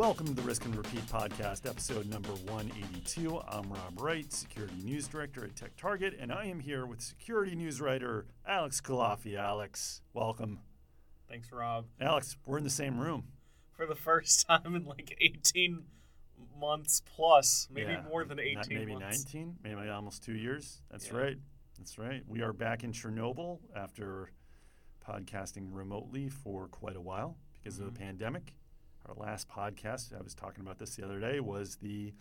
Welcome to the Risk and Repeat podcast, episode number 182. I'm Rob Wright, Security News Director at Tech Target, and I am here with Security News Writer Alex Culafi. Alex, welcome. Thanks, Rob. Alex, we're in the same room. For the first time in like 18 months plus, maybe Yeah, more than 18 not- maybe months. 19, maybe almost two years. That's Yeah. right. That's right. We are back in Chernobyl after podcasting remotely for quite a while because of the Mhm. pandemic. Our last podcast, I was talking about this the other day, was the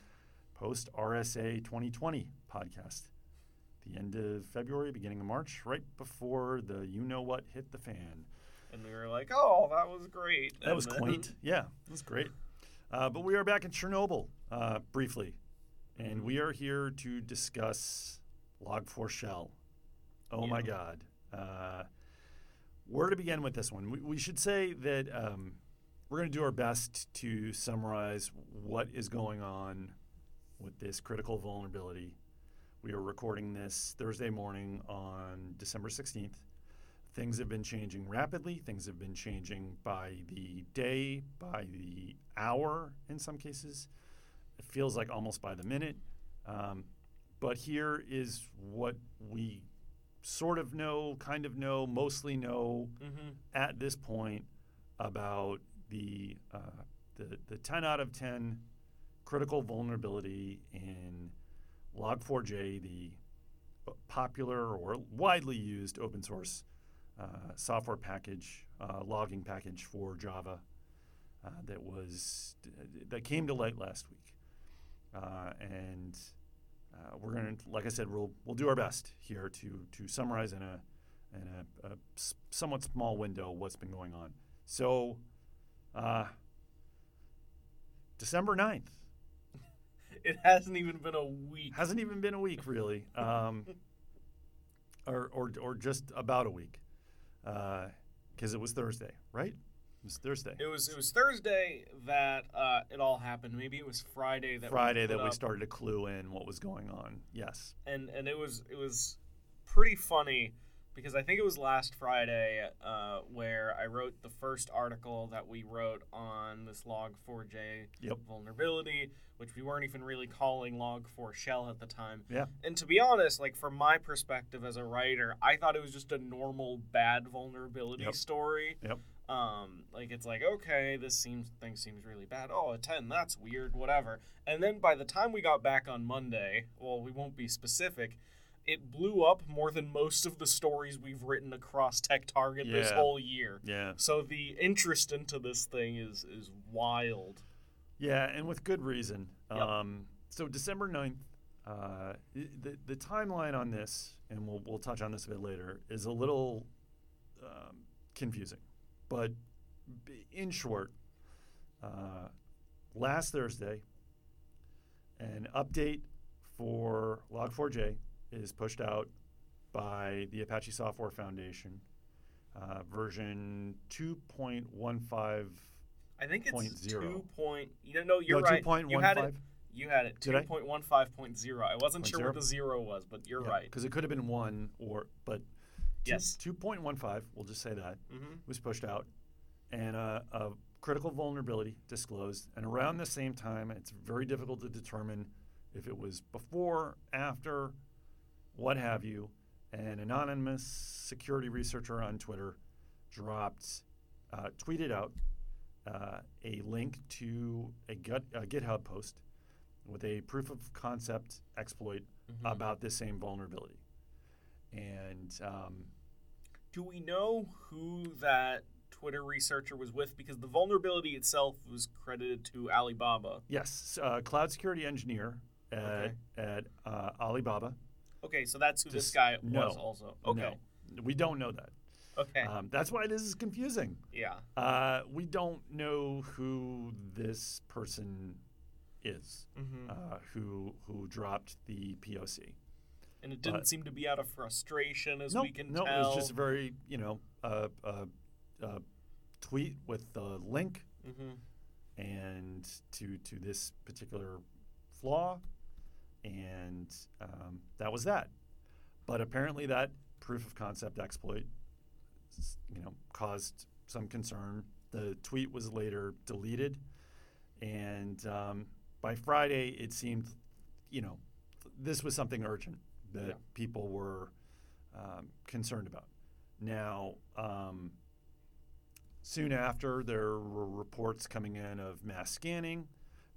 post RSA 2020 podcast. The end of February, beginning of March, right before the you know what hit the fan. And we were like, oh, that was great. That was then- quaint. Yeah, it was great. Uh, but we are back in Chernobyl uh, briefly, and Mhm. we are here to discuss Log4Shell. Oh my God. Uh, where to begin with this one? We, we should say that um, we're going to do our best to summarize what is going on with this critical vulnerability. We are recording this Thursday morning on December 16th. Things have been changing rapidly. Things have been changing by the day, by the hour in some cases. It feels like almost by the minute. Um, but here is what we sort of know, kind of know, mostly know Mhm. at this point about the, uh, the, the 10 out of 10 critical vulnerability in Log4j, the popular or widely used open source uh, software package, uh, logging package for Java uh, that was that came to light last week, uh, and uh, we're gonna, like I said, we'll we'll do our best here to to summarize in a in a, a somewhat small window what's been going on. So, uh, December 9th It hasn't even been a week. hasn't even been a week really, um, or, or or just about a week, Uh because it was Thursday, right? It was Thursday. It was it was Thursday that uh, it all happened. Maybe it was Friday that Friday we that we started to clue in what was going on. Yes. and and it was it was pretty funny because I think it was last Friday uh, where I wrote the first article that we wrote on this Log4j Yep. vulnerability, which we weren't even really calling Log4Shell at the time. Yeah. And to be honest, like from my perspective as a writer, I thought it was just a normal bad vulnerability Yep. story. Yep. Um, like it's like okay, this seems thing seems really bad. Oh, a ten, that's weird. Whatever. And then by the time we got back on Monday, well, we won't be specific. It blew up more than most of the stories we've written across Tech Target this whole year. Yeah. So the interest into this thing is is wild. Yeah, and with good reason. Yep. Um, so December 9th, uh, the, the timeline on this, and we'll, we'll touch on this a bit later, is a little um, confusing. But in short, uh, last Thursday, an update for Log4j is pushed out by the Apache Software Foundation, uh, version 2.15. I think it's Point zero. two point. You know, no, you're no, right. 2.15. You had it. You had it. Did Two point one five point zero. I wasn't Point sure zero? what the zero was, but you're right. Because it could have been one or, but two, Yes. 2.15, we'll just say that, Mm-hmm. was pushed out. And uh, a critical vulnerability disclosed. And around the same time, it's very difficult to determine if it was before, after, what have you. An anonymous security researcher on Twitter dropped, uh, tweeted out uh, a link to a, gut, a GitHub post with a proof of concept exploit Mm-hmm. about this same vulnerability. And um, Do we know who that Twitter researcher was with? Because the vulnerability itself was credited to Alibaba. yes, uh, cloud security engineer at, Okay. at uh, Alibaba. Okay, so that's who this Just- guy no. was also. Okay. No, we don't know that. Okay. Um, that's why this is confusing. yeah. Uh, we don't know who this person is Mm-hmm. uh, who who dropped the POC. and it didn't but- seem to be out of frustration, as no, we can no, tell. it was just a very you know uh, uh, uh, tweet with the link mm-hmm. and to to this particular flaw, and um, that was that. But apparently, that proof of concept exploit, you know, caused some concern. The tweet was later deleted, And um, by Friday, it seemed, you know, this was something urgent that Yeah. people were um, concerned about. Now, um, soon after, there were reports coming in of mass scanning.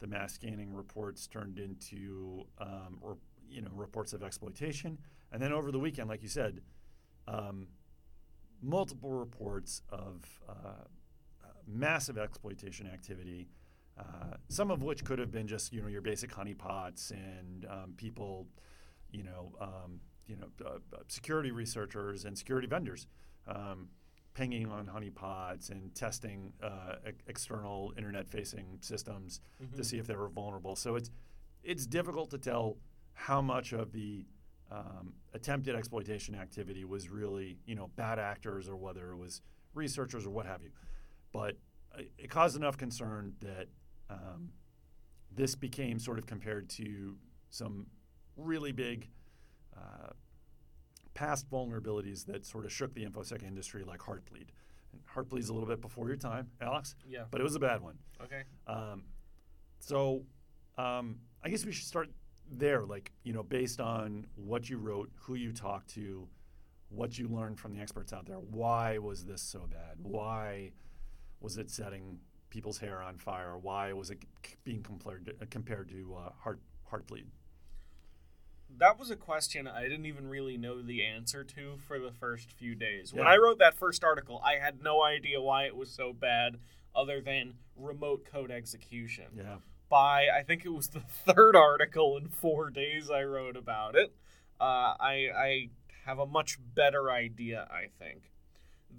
The mass scanning reports turned into, um, or, you know, reports of exploitation. And then over the weekend, like you said, um, multiple reports of uh, uh, massive exploitation activity. Uh, some of which could have been just you know your basic honeypots and um, people, you know, um, you know, uh, uh, security researchers and security vendors um, pinging on honeypots and testing uh, e- external internet-facing systems to Mhm. see if they were vulnerable. So it's it's difficult to tell how much of the um, attempted exploitation activity was really you know bad actors or whether it was researchers or what have you. But uh, it caused enough concern that um, this became sort of compared to some really big uh, past vulnerabilities that sort of shook the infosec industry, like Heartbleed. And Heartbleed's a little bit before your time, Alex, Yeah. but it was a bad one. Okay. Um, so um, I guess we should start there, like, you know, based on what you wrote, who you talked to, what you learned from the experts out there. Why was this so bad? Why was it setting people's hair on fire? Why was it c- being compared to, uh, compared to uh, heart heartbleed? That was a question I didn't even really know the answer to for the first few days. When I wrote that first article, I had no idea why it was so bad other than remote code execution. Yeah, By, I think it was the third article in four days I wrote about it, uh, I, I have a much better idea, I think.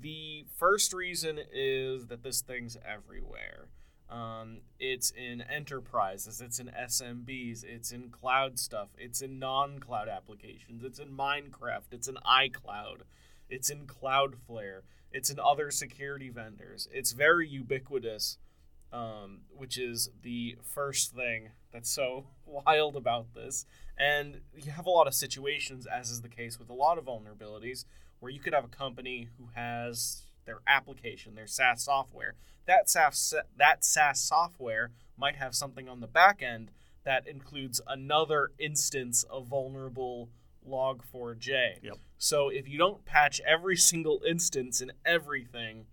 The first reason is that this thing's everywhere. Um, it's in enterprises, it's in SMBs, it's in cloud stuff, it's in non cloud applications, it's in Minecraft, it's in iCloud, it's in Cloudflare, it's in other security vendors. It's very ubiquitous, um, which is the first thing that's so wild about this. And you have a lot of situations, as is the case with a lot of vulnerabilities, where you could have a company who has their application, their SaaS software. That SaaS that SaaS software might have something on the back end that includes another instance of vulnerable log4j. Yep. So if you don't patch every single instance and everything,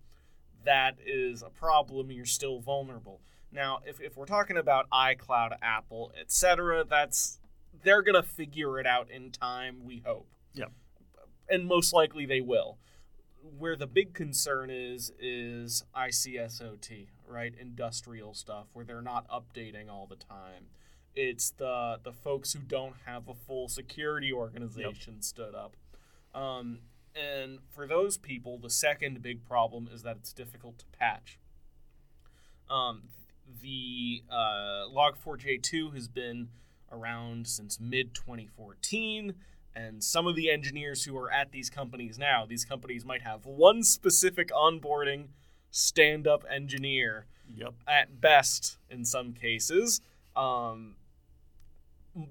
that is a problem. You're still vulnerable. Now, if, if we're talking about iCloud, Apple, etc., that's they're gonna figure it out in time. We hope. Yep. And most likely they will. Where the big concern is is ICSOT, right? Industrial stuff where they're not updating all the time. It's the the folks who don't have a full security organization stood up. Um, and for those people, the second big problem is that it's difficult to patch. Um, the uh, Log4j2 has been around since mid 2014, and some of the engineers who are at these companies now, these companies might have one specific onboarding stand up engineer yep, at best in some cases. Um,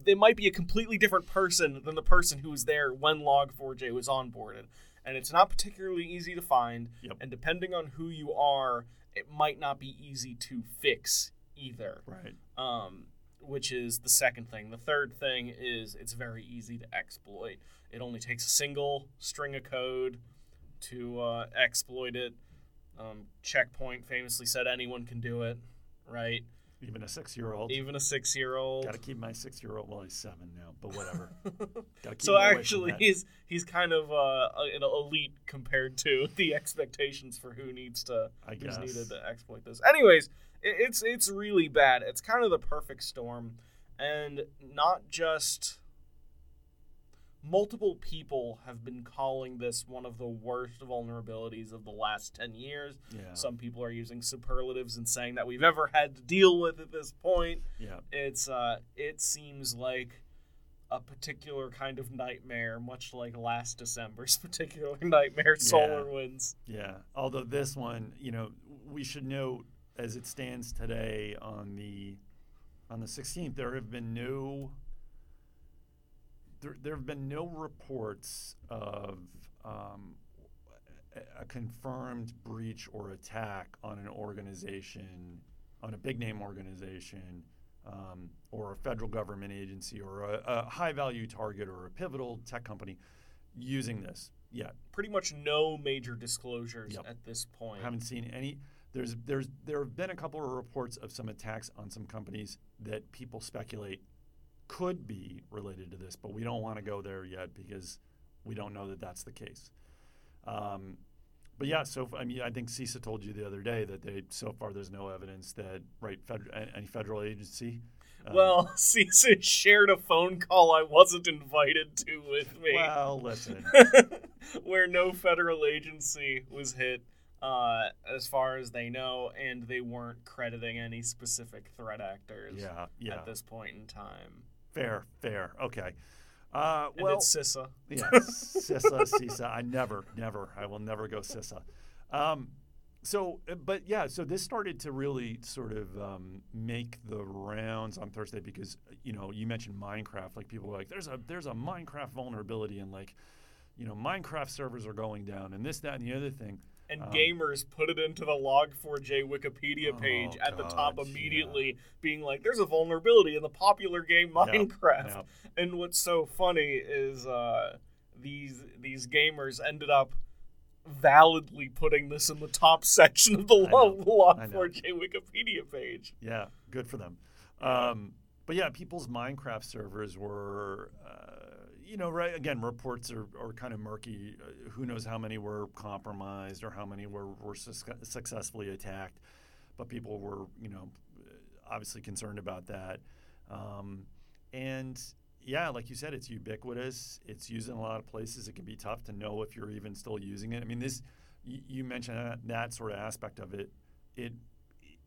they might be a completely different person than the person who was there when Log4j was onboarded. And it's not particularly easy to find. Yep. And depending on who you are, it might not be easy to fix either. right, Um, which is the second thing. The third thing is it's very easy to exploit. It only takes a single string of code to uh, exploit it. Um, Checkpoint famously said anyone can do it, right? even a six-year-old. Even a six year old. Got to keep my six-year-old. Well, he's seven now, but whatever. Keep So him away from actually, he's he's kind of uh, an elite compared to the expectations for who needs to I who's guess. needed to exploit this. Anyways, it's it's really bad. It's kind of the perfect storm, and not just. Multiple people have been calling this one of the worst vulnerabilities of the last 10 years. yeah, Some people are using superlatives and saying that we've ever had to deal with at this point. yeah, It's uh it seems like a particular kind of nightmare, much like last December's particular nightmare, SolarWinds. yeah. Although this one, you know, we should note as it stands today on the on the 16th, there have been no there, there have been no reports of um, a- confirmed breach or attack on an organization on a big name organization um, or a federal government agency or a, a high value target or a pivotal tech company using this yet. Pretty much no major disclosures Yep. at this point. I haven't seen any. There's there's there have been a couple of reports of some attacks on some companies that people speculate could be related to this, but we don't want to go there yet because we don't know that that's the case. Um, but yeah, so I mean, I think CISA told you the other day that they so far there's no evidence that right fed, any federal agency. um, well, CISA shared a phone call I wasn't invited to with me. well, listen, where no federal agency was hit uh, as far as they know, and they weren't crediting any specific threat actors yeah, yeah, at this point in time. fair, fair, okay. Uh, And well, it's CISA. Yeah, CISA, CISA. I never, never, I will never go CISA. Um, so, uh, but yeah, so this started to really sort of um, make the rounds on Thursday because you know you mentioned Minecraft. Like people were like, there's a there's a Minecraft vulnerability and like, you know, Minecraft servers are going down and this, that, and the other thing. And Um, gamers put it into the Log4j Wikipedia page Oh, at the top God, yeah. immediately, being like, "There's a vulnerability in the popular game Minecraft." And what's so funny is uh, these these gamers ended up validly putting this in the top section of the Log4j Wikipedia page. Yeah, good for them. Um, but yeah, people's Minecraft servers were, uh, you know, right. Again, reports are, are kind of murky. Uh, who knows how many were compromised or how many were were sus- successfully attacked? But people were, you know, obviously concerned about that. Um, and yeah, like you said, it's ubiquitous. It's used in a lot of places. It can be tough to know if you're even still using it. I mean, this you, you mentioned that, that sort of aspect of it. It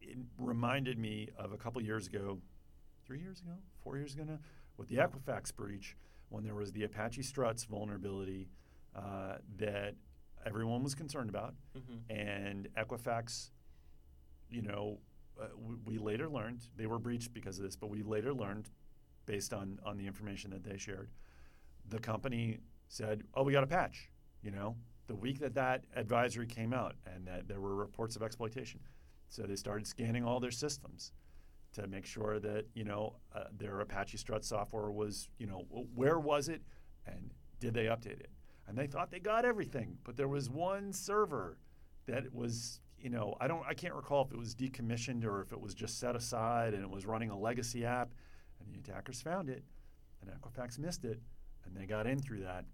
it reminded me of a couple years ago, three years ago, four years ago now, with the Equifax breach when there was the Apache Struts vulnerability uh, that everyone was concerned about, and Equifax, you know, uh, we, we later learned they were breached because of this, but we later learned, based on on the information that they shared, the company said, "Oh, we got a patch," you know, the week that that advisory came out, and that there were reports of exploitation. So they started scanning all their systems to make sure that you know uh, their Apache Strut software was you know where was it and did they update it? And they thought they got everything, but there was one server that was you know I don't I can't recall if it was decommissioned or if it was just set aside and it was running a legacy app, and the attackers found it, and Equifax missed it, and they got in through that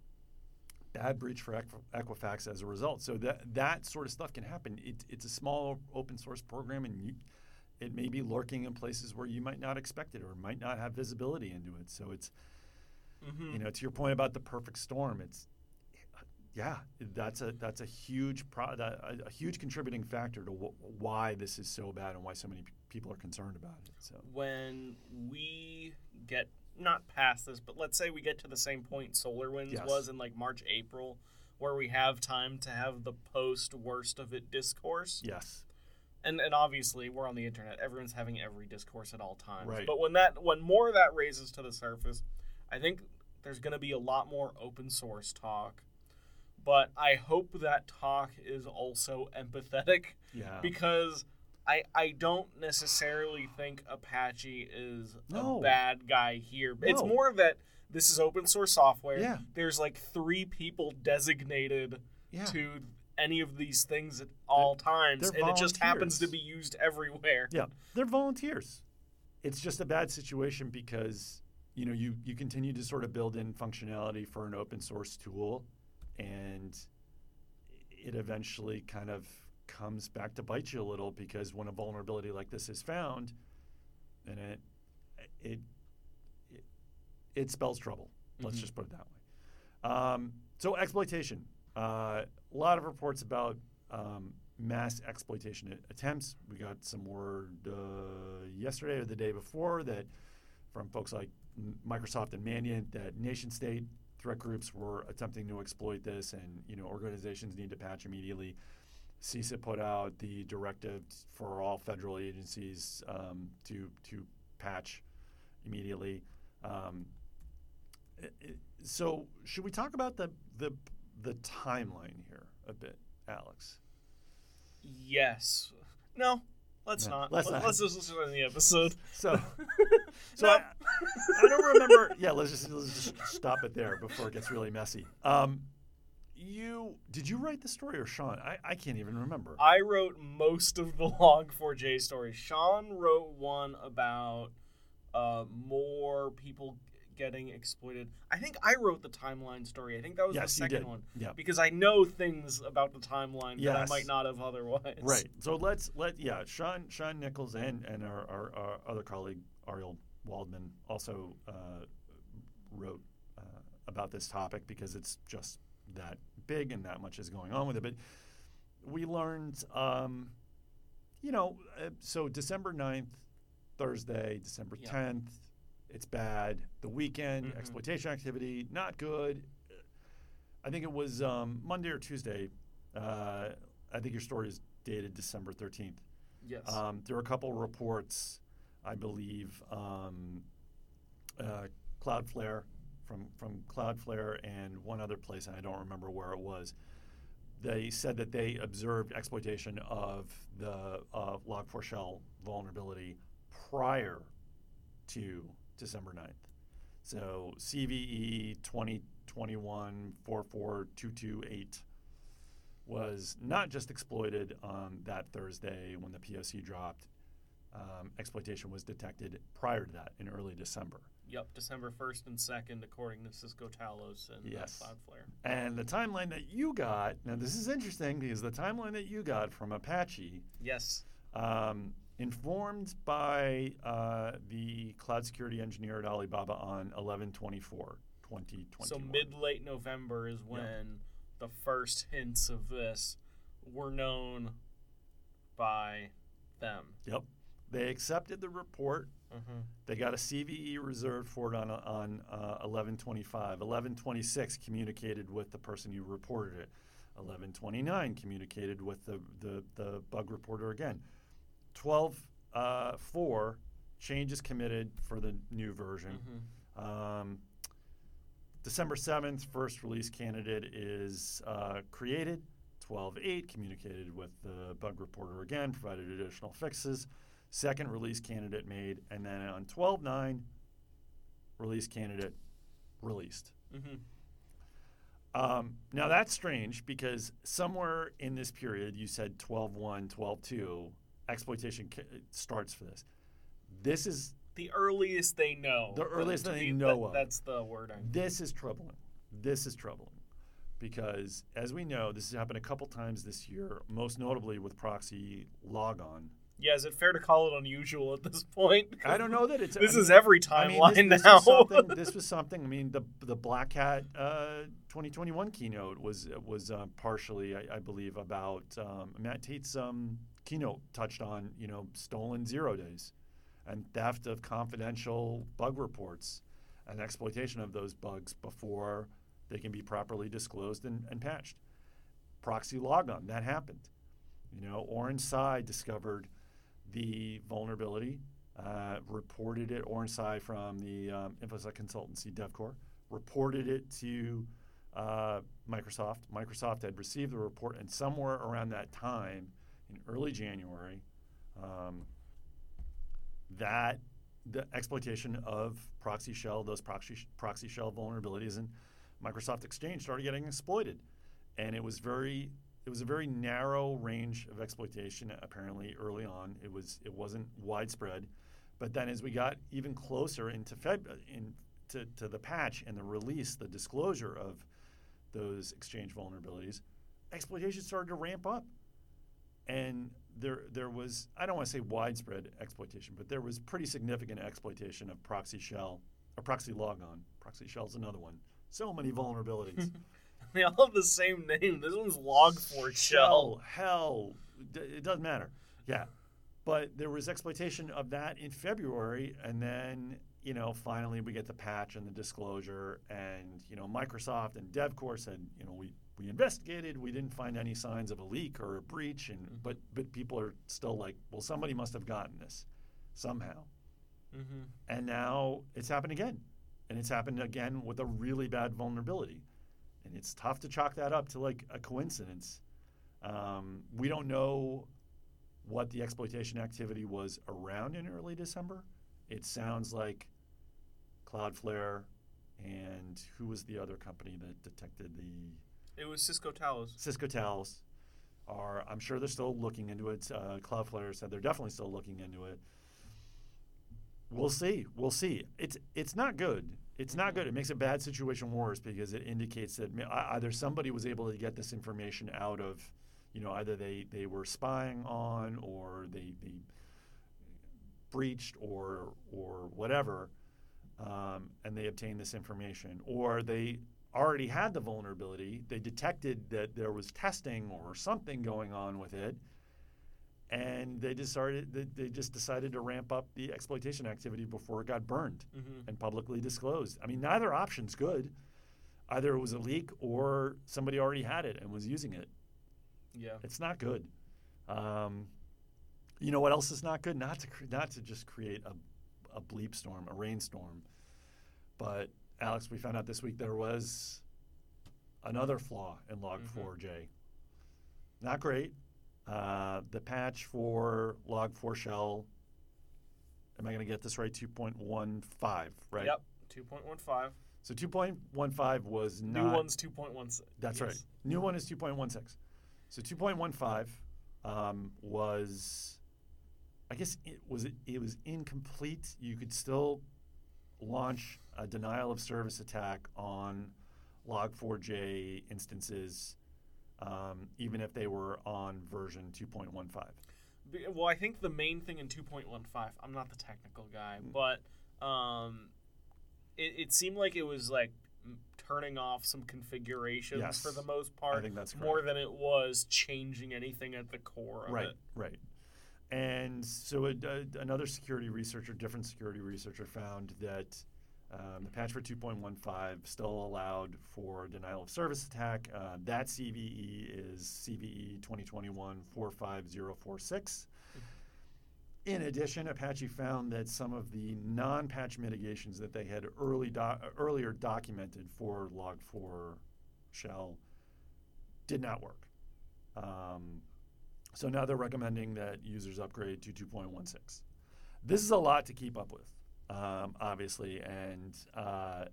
bad breach for Equifax as a result. So that that sort of stuff can happen. It, it's a small open source program, and you, it may be lurking in places where you might not expect it or might not have visibility into it. So it's Mm-hmm. you know to your point about the perfect storm. It's yeah, that's a that's a huge pro, that, a, a huge contributing factor to wh- why this is so bad and why so many p- people are concerned about it. So when we get not past this, but let's say we get to the same point SolarWinds Yes. was in like March, April, where we have time to have the post worst of it discourse. yes, And and obviously we're on the internet. Everyone's having every discourse at all times. Right. But when that when more of that raises to the surface, I think there's going to be a lot more open source talk. But I hope that talk is also empathetic yeah, because I I don't necessarily think Apache is No. a bad guy here. No. It's more that this is open source software. Yeah. There's like three people designated yeah. to any of these things at all times, they're and it just happens to be used everywhere. Yeah, they're volunteers. It's just a bad situation because you know you you continue to sort of build in functionality for an open source tool, and it eventually kind of comes back to bite you a little because when a vulnerability like this is found, and it it it, it spells trouble. Let's Mhm. just put it that way. Um, so exploitation. Uh, a lot of reports about um, mass exploitation attempts. We got some word uh, yesterday or the day before that from folks like Microsoft and Mandiant that nation state threat groups were attempting to exploit this, and you know organizations need to patch immediately. CISA put out the directive for all federal agencies um, to to patch immediately. Um, it- so, should we talk about the the the timeline here a bit, Alex? Yes. No. Let's No, not. let's Let's, not. let's just listen to the episode. So, so No. I, I don't remember. Yeah, let's just, let's just stop it there before it gets really messy. Um, you did you write the story or Shaun? I, I can't even remember. I wrote most of the Log4j story. Sean wrote one about uh, more people getting exploited. I think I wrote the timeline story. I think that was yes, the second one Yeah. because I know things about the timeline that I might not have otherwise. Right. So let's let yeah, Shaun Shaun Nichols and and our, our, our other colleague Arielle Waldman also uh, wrote uh, about this topic because it's just that big and that much is going on with it. But we learned, um, you know, uh, so December 9th, Thursday, December Yeah. 10th, it's bad. The weekend, Mhm. exploitation activity, not good. I think it was um, Monday or Tuesday. Uh, I think your story is dated December 13th. Yes. Um, there were a couple reports, I believe, um, uh, Cloudflare from from Cloudflare and one other place, and I don't remember where it was. They said that they observed exploitation of the uh, Log4Shell vulnerability prior to December 9th. So CVE 2021 44228 was not just exploited on that Thursday when the POC dropped. Um, exploitation was detected prior to that in early December. yep. December first and second, according to Cisco Talos and uh, Yes. Cloudflare. And the timeline that you got, now this is interesting because the timeline that you got from Apache, Yes. um, informed by uh, the cloud security engineer at Alibaba on 11 24 2021. So mid late November is when the first hints of this were known by them. Yep. They accepted the report. Mm-hmm. They got a CVE reserved for it on on uh, 1125. 1126 communicated with the person who reported it. 1129 communicated with the, the, the bug reporter again. 12 uh, 4 changes committed for the new version. Mm-hmm. Um, December 7th, first release candidate is uh, created. 12.8 communicated with the bug reporter again, provided additional fixes. Second release candidate made, and then on 12.9, release candidate released. Mm-hmm. Um, now that's strange because somewhere in this period, you said 12.1, 12.2, exploitation ca- starts for this. This is The earliest they know. The earliest they be- know that- of. That's the wording. This is troubling. This is troubling because, as we know, this has happened a couple times this year, most notably with proxy logon. Yeah, is it fair to call it unusual at this point? I don't know that it's. This I is mean- every I mean, timeline this, this now. Was this was something. I mean, the the Black Hat uh, 2021 keynote was was uh, partially, I, I believe, about um, Matt Tait's um, keynote touched on you know stolen zero days and theft of confidential bug reports and exploitation of those bugs before they can be properly disclosed and, and patched. ProxyLogon that happened. You know, Orange discovered the vulnerability uh, reported it, Orange Tsai from the um, InfoSec consultancy DevCore, reported it to uh, Microsoft. Microsoft had received the report, and somewhere around that time, in early January, um, that the exploitation of ProxyShell, those proxy, ProxyShell vulnerabilities in Microsoft Exchange started getting exploited. And it was very it was a very narrow range of exploitation apparently early on. It was it wasn't widespread. But then as we got even closer into Feb in to, to the patch and the release, the disclosure of those exchange vulnerabilities, exploitation started to ramp up. And there there was I don't want to say widespread exploitation, but there was pretty significant exploitation of ProxyShell or ProxyLogon. Proxy shell's another one. So many vulnerabilities. they all have the same name. This one's Log4Shell. hell, d- it doesn't matter. Yeah, but there was exploitation of that in February, and then you know finally we get the patch and the disclosure, and you know Microsoft and DevCore said you know we we investigated, we didn't find any signs of a leak or a breach, and but but people are still like, well, somebody must have gotten this somehow, Mm-hmm. and now it's happened again, and it's happened again with a really bad vulnerability and it's tough to chalk that up to like a coincidence. Um, we don't know what the exploitation activity was around in early December, it sounds like Cloudflare and who was the other company that detected the It was Cisco Talos. Cisco Talos are I'm sure they're still looking into it. Uh, Cloudflare said they're definitely still looking into it. We'll see. We'll see. It's it's not good. It's not good. It makes a bad situation worse because it indicates that either somebody was able to get this information out of, you know, either they, they were spying on or they, they breached or or whatever, um, and they obtained this information, or they already had the vulnerability. They detected that there was testing or something going on with it, and they just started. They, they just decided to ramp up the exploitation activity before it got burned Mm-hmm. and publicly disclosed. I mean, neither option's good. Either it was a leak or somebody already had it and was using it. Yeah. It's not good. Um, you know what else is not good? Not to cre- not to just create a, a bleep storm, a rainstorm. But Alex, we found out this week there was another flaw in Mhm. Log4j. Not great. Uh, the patch for Log4Shell. Am I going to get this right? 2.15, right? Yep. 2.15. So 2.15 was not. New one's 2.16. That's Yes. right. New one is 2.16. So 2.15 um, was, I guess it was it was incomplete. You could still launch a denial of service attack on Log4j instances, um, even if they were on version 2.15. Well, I think the main thing in 2.15, I'm not the technical guy, Mm. but um, it, it seemed like it was like turning off some configurations Yes. for the most I part, think that's correct. more than it was changing anything at the core of right, it. right. And so a, a- another security researcher, different security researcher, found that um, the patch for 2.15 still allowed for denial of service attack. Uh, that CVE is CVE 2021 45046. In addition, Apache found that some of the non-patch mitigations that they had early do- earlier documented for Log4 shell did not work. Um, so now they're recommending that users upgrade to 2.16. This is a lot to keep up with, um, obviously, and uh,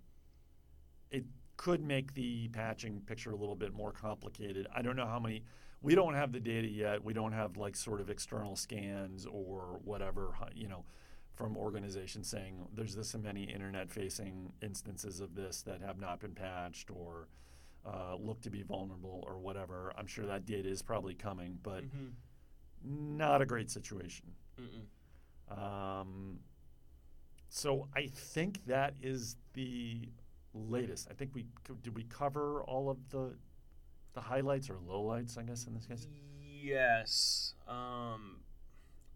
it could make the patching picture a little bit more complicated. I don't know how many. We don't have the data yet. We don't have like sort of external scans or whatever, you know, from organizations saying there's this many internet-facing instances of this that have not been patched or uh, look to be vulnerable or whatever. I'm sure that data is probably coming, but Mm-hmm. not a great situation. Um, so I think that is the latest. I think we did we cover all of the the highlights or lowlights, I guess in this case. Yes. Um,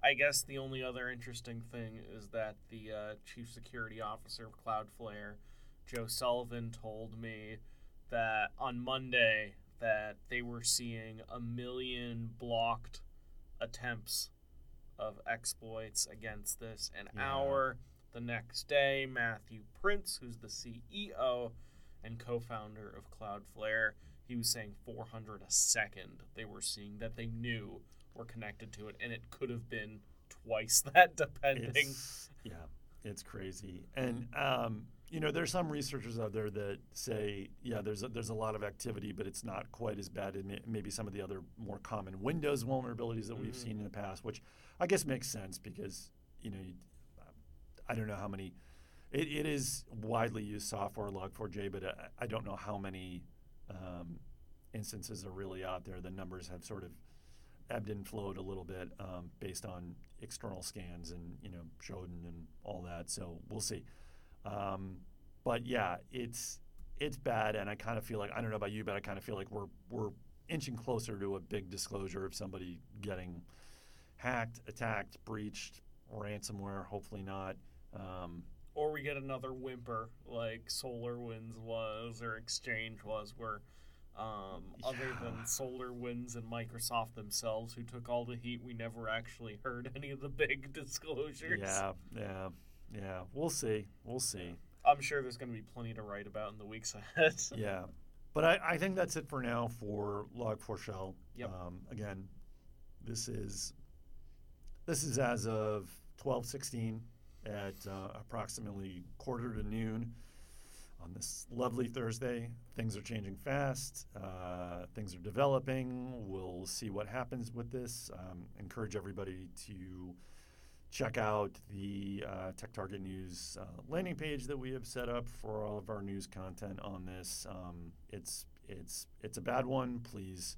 I guess the only other interesting thing is that the uh, chief security officer of Cloudflare, Joe Sullivan, told me that on Monday that they were seeing a million blocked attempts of exploits against this an Yeah. hour. The next day, Matthew Prince, who's the CEO and co-founder of Cloudflare, he was saying 400 a second they were seeing that they knew were connected to it and it could have been twice that depending It's, yeah, it's crazy. And um, you know, there's some researchers out there that say, yeah, there's a, there's a lot of activity, but it's not quite as bad as maybe some of the other more common Windows vulnerabilities that we've seen in the past, which I guess makes sense because you know, you, I don't know how many. It, it is widely used software, Log4j, but I, I don't know how many um, instances are really out there. The numbers have sort of ebbed and flowed a little bit um, based on external scans and you know Shodan and all that. So we'll see. Um, but yeah, it's it's bad, and I kind of feel like I don't know about you, but I kind of feel like we're we're inching closer to a big disclosure of somebody getting hacked, attacked, breached, ransomware. Hopefully not. Um, or we get another whimper like SolarWinds was or Exchange was where um, other than Yeah. SolarWinds and Microsoft themselves who took all the heat we never actually heard any of the big disclosures yeah, yeah, yeah. We'll see. We'll see. I'm sure there's going to be plenty to write about in the weeks ahead yeah. But I, I think that's it for now for Log4Shell. Yep. Um, again, this is this is as of 12:16 at uh, approximately quarter to noon on this lovely Thursday. Things are changing fast. Uh, things are developing. We'll see what happens with this. Um, encourage everybody to check out the uh, Tech Target News uh, landing page that we have set up for all of our news content on this. Um, it's it's it's a bad one. Please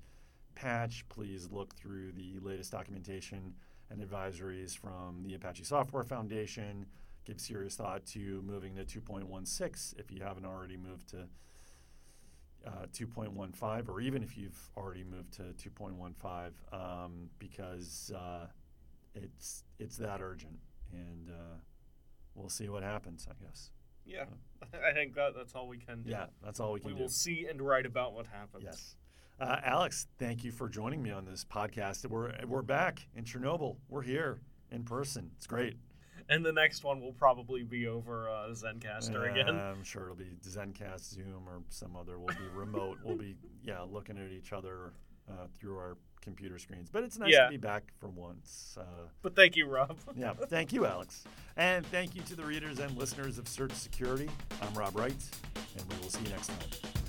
patch. Please look through the latest documentation and advisories from the Apache Software Foundation. Give serious thought to moving to 2.16 if you haven't already moved to uh, 2.15, or even if you've already moved to 2.15, um, because uh, it's it's that urgent, and uh, we'll see what happens. I guess. Yeah, I think that that's all we can do. Yeah, that's all we can do. we do. will see and write about what happens. Yes. Uh, Alex, thank you for joining me on this podcast. We're we're back in Chernobyl. We're here in person. It's great. And the next one will probably be over uh, Zencastr Uh, again. I'm sure it'll be Zencast, Zoom, or some other. We'll be remote. we'll be yeah looking at each other uh, through our computer screens. But it's nice Yeah. to be back for once. Uh, But thank you, Rob. yeah, thank you, Alex, and thank you to the readers and listeners of Search Security. I'm Rob Wright, and we will see you next time.